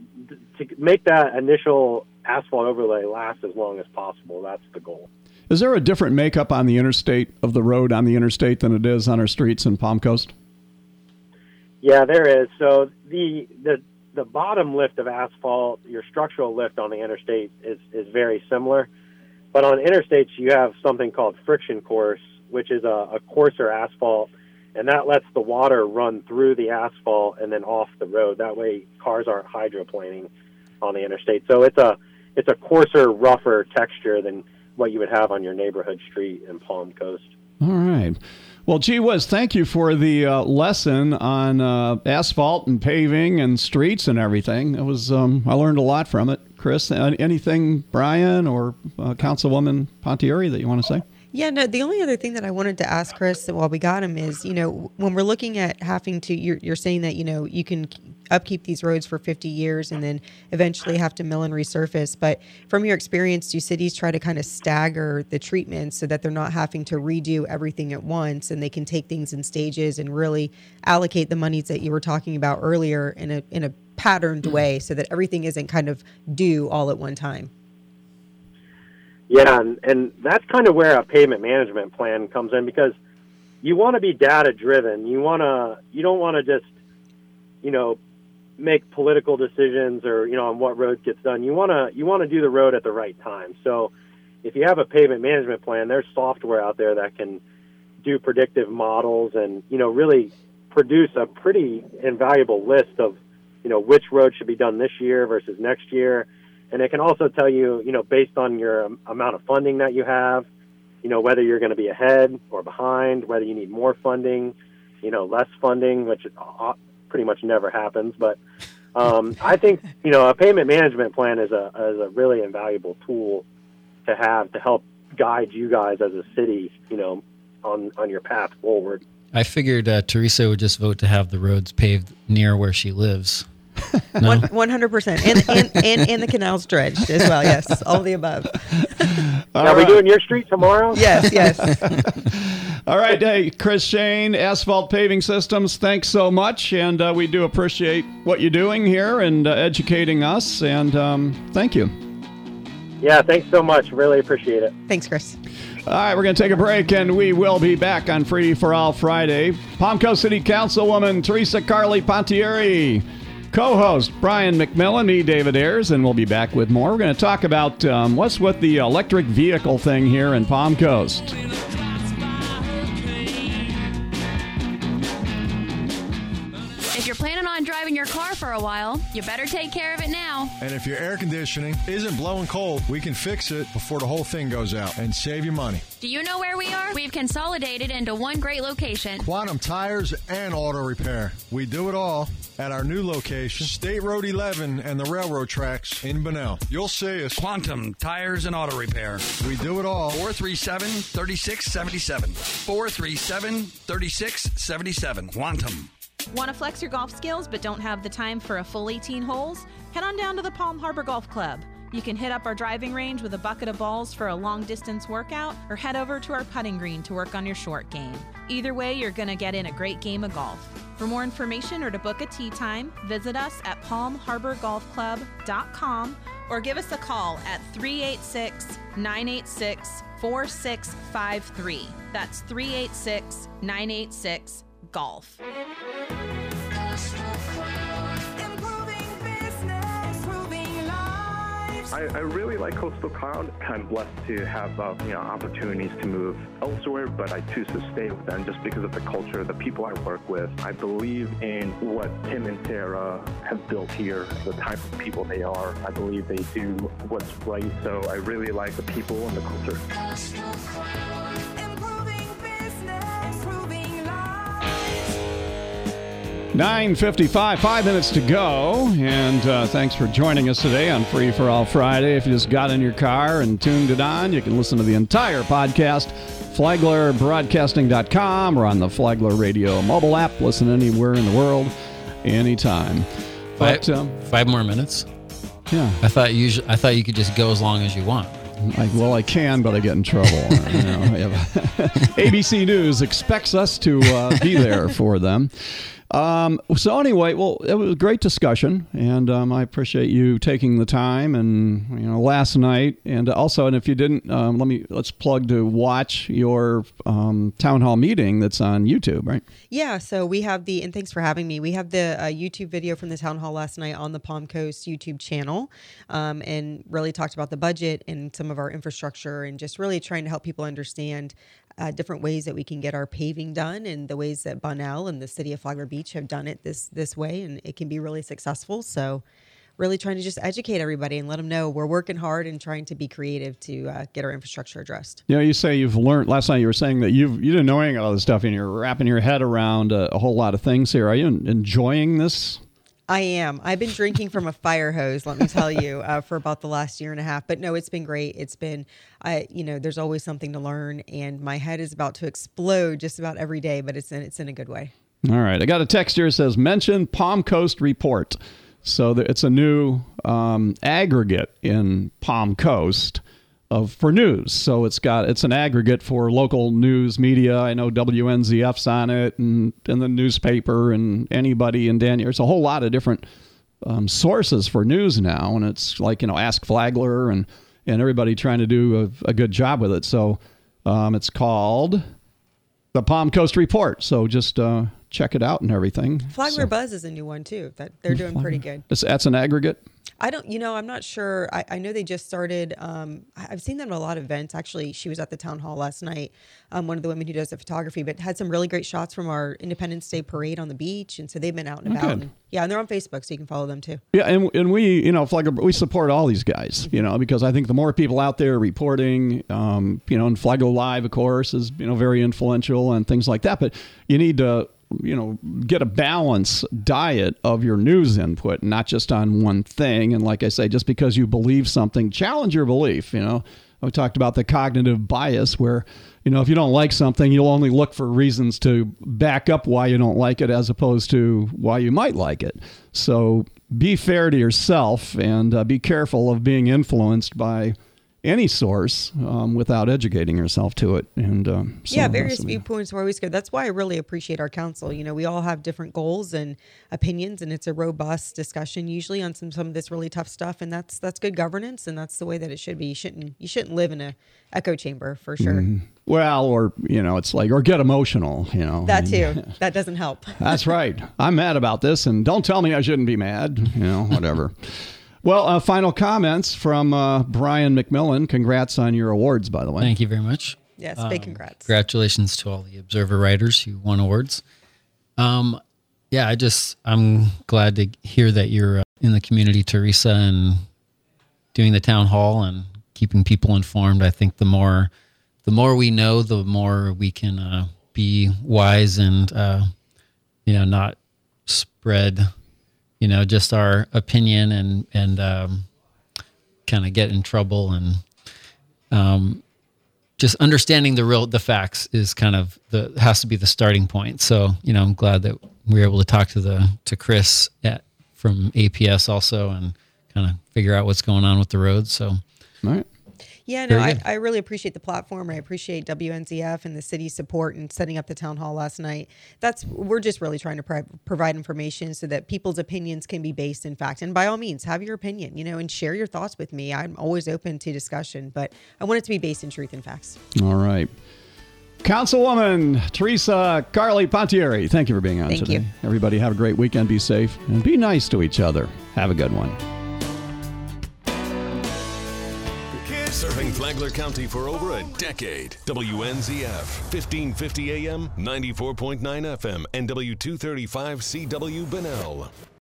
to make that initial asphalt overlay last as long as possible, that's the goal. Is there a different makeup on the interstate of the road on the interstate than it is on our streets in Palm Coast? Yeah, there is. So the the the bottom lift of asphalt, your structural lift on the interstate is, is very similar. But on interstates, you have something called friction course, which is a, a coarser asphalt, and that lets the water run through the asphalt and then off the road. That way, cars aren't hydroplaning on the interstate. So it's a it's a coarser, rougher texture than what you would have on your neighborhood street in Palm Coast. All right. Well, gee whiz, thank you for the uh, lesson on uh, asphalt and paving and streets and everything. It was um, I learned a lot from it. Chris, anything, Brian or uh, Councilwoman Pontieri that you want to say? Yeah, no, the only other thing that I wanted to ask Chris while we got him is, you know, when we're looking at having to, you're, you're saying that, you know, you can upkeep these roads for 50 years and then eventually have to mill and resurface. But from your experience, do cities try to kind of stagger the treatments so that they're not having to redo everything at once and they can take things in stages and really allocate the monies that you were talking about earlier in a, in a patterned mm. way so that everything isn't kind of due all at one time? Yeah, and, and that's kind of where a pavement management plan comes in because you want to be data driven. You want to you don't want to just you know make political decisions or you know on what road gets done. You want to you want to do the road at the right time. So if you have a pavement management plan, there's software out there that can do predictive models and you know really produce a pretty invaluable list of you know which road should be done this year versus next year and it can also tell you, you know, based on your amount of funding that you have, you know, whether you're going to be ahead or behind, whether you need more funding, you know, less funding, which uh, pretty much never happens. But um, I think, you know, a pavement management plan is a, is a really invaluable tool to have to help guide you guys as a city, you know, on, on your path forward. I figured uh, Theresa would just vote to have the roads paved near where she lives. One hundred percent, and and and the canals dredged as well. Yes, all the above. All Are right. we doing your street tomorrow? Yes, yes. all right, hey, Chris Shane, Asphalt Paving Systems. Thanks so much, and uh, we do appreciate what you're doing here and uh, educating us. And um, thank you. Yeah, thanks so much. Really appreciate it. Thanks, Chris. All right, we're going to take a break and we will be back on Free for All Friday. Palm Coast City Councilwoman Theresa Carli Pontieri co host Brian McMillan, me, David Ayers, and we'll be back with more. We're going to talk about um, what's with the electric vehicle thing here in Palm Coast. Driving your car for a while, you better take care of it now. And if your air conditioning isn't blowing cold, we can fix it before the whole thing goes out and save you money. Do you know where we are? We've consolidated into one great location Quantum Tires and Auto Repair. We do it all at our new location, State Road 11 and the railroad tracks in Bunnell. You'll see us. Quantum Tires and Auto Repair. We do it all. 437 3677. 437 3677. Quantum. Want to flex your golf skills but don't have the time for a full 18 holes? Head on down to the Palm Harbor Golf Club. You can hit up our driving range with a bucket of balls for a long distance workout, or head over to our putting green to work on your short game. Either way, you're going to get in a great game of golf. For more information or to book a tee time, visit us at palmharborgolfclub.com or give us a call at 386 986 4653. That's 386 986 golf. I, I, really like Coastal Cloud. I'm blessed to have uh, you know opportunities to move elsewhere, but I choose to stay with them just because of the culture, the people I work with. I believe in what Tim and Sarah have built here, the type of people they are. I believe they do what's right. So I really like the people and the culture. 9.55, five minutes to go. And uh, thanks for joining us today on Free for All Friday. If you just got in your car and tuned it on, you can listen to the entire podcast, flaglerbroadcasting.com or on the Flagler Radio mobile app. Listen anywhere in the world, anytime. But, five, um, five more minutes. Yeah. I thought you. I thought you could just go as long as you want. I, well, I can, but I get in trouble. you know, ABC News expects us to uh, be there for them. Um, so anyway, well, it was a great discussion, and um, I appreciate you taking the time. And you know, last night, and also, and if you didn't, um, let me let's plug to watch your um, town hall meeting that's on YouTube, right? Yeah, so we have the, and thanks for having me. We have the uh, YouTube video from the town hall last night on the Palm Coast YouTube channel, um, and really talked about the budget and some of our infrastructure, and just really trying to help people understand uh, different ways that we can get our paving done, and the ways that Bunnell and the city of Flagler Beach have done it this this way, and it can be really successful. So. Really trying to just educate everybody and let them know we're working hard and trying to be creative to uh, get our infrastructure addressed. You know, you say you've learned. Last night you were saying that you've you didn't know any of all this stuff, and you're wrapping your head around a, a whole lot of things here. Are you enjoying this? I am. I've been drinking from a fire hose, let me tell you, uh, for about the last year and a half. But no, it's been great. It's been, I, you know, there's always something to learn, and my head is about to explode just about every day. But it's in, it's in a good way. All right. I got a text here that says mention Palm Coast Report. So it's a new um, aggregate in Palm Coast of for news. So it's got it's an aggregate for local news media. I know WNZF's on it and, and the newspaper and anybody in Daniel. There's a whole lot of different um, sources for news now, and it's like you know Ask Flagler and and everybody trying to do a, a good job with it. So um, it's called the Palm Coast Report. So just uh, check it out and everything. Flagler Buzz is a new one too. That they're doing pretty good. That's, that's an aggregate. I don't, you know, I'm not sure. I, I know they just started. Um, I've seen them at a lot of events. Actually, she was at the town hall last night. Um, one of the women who does the photography, but had some really great shots from our Independence Day parade on the beach, and so they've been out and about. good. And, yeah, and they're on Facebook, so you can follow them too. Yeah, and, and we, you know, Flagler, we support all these guys, you know, because I think the more people out there reporting, um, you know, and Flagler Live, of course, is, you know, very influential and things like that. But you need to, you know, get a balanced diet of your news input, not just on one thing. And like I say, just because you believe something, challenge your belief, you know. We talked about the cognitive bias where, you know, if you don't like something, you'll only look for reasons to back up why you don't like it as opposed to why you might like it. So be fair to yourself and uh, be careful of being influenced by any source um, without educating yourself to it. And um, so yeah, various viewpoints are always good. That's why I really appreciate our council. You know, we all have different goals and opinions, and it's a robust discussion usually on some some of this really tough stuff. And that's that's good governance, and that's the way that it should be. You shouldn't you shouldn't live in a echo chamber for sure. Mhm. Well, or you know, it's like, or get emotional. You know, That too. that doesn't help. That's right. I'm mad about this, and don't tell me I shouldn't be mad. You know, whatever. well, uh, final comments from uh, Brian McMillan. Congrats on your awards, by the way. Thank you very much. Yes, Um, big congrats. Congratulations to all the Observer writers who won awards. Um, yeah, I just I'm glad to hear that you're uh, in the community, Theresa, and doing the town hall and keeping people informed. I think the more the more we know, the more we can uh, be wise and uh, you know not spread you know just our opinion and and um, kind of get in trouble and um, just understanding the real the facts is kind of the has to be the starting point. So you know, I'm glad that we were able to talk to the to Chris at, from APS also and kind of figure out what's going on with the roads. So, all right. Yeah, no, I. I really appreciate the platform. I appreciate WNZF and the city's support in setting up the town hall last night. That's we're just really trying to pro- provide information so that people's opinions can be based in fact. And by all means, have your opinion, you know, and share your thoughts with me. I'm always open to discussion, but I want it to be based in truth and facts. All right. Councilwoman Theresa Carli Pontieri, thank you for being on Thank today. you. Everybody have a great weekend. Be safe and be nice to each other. Have a good one. Serving Flagler County for over a decade. WNZF, 1550 AM, 94.9 FM, and W235 CW Bunnell.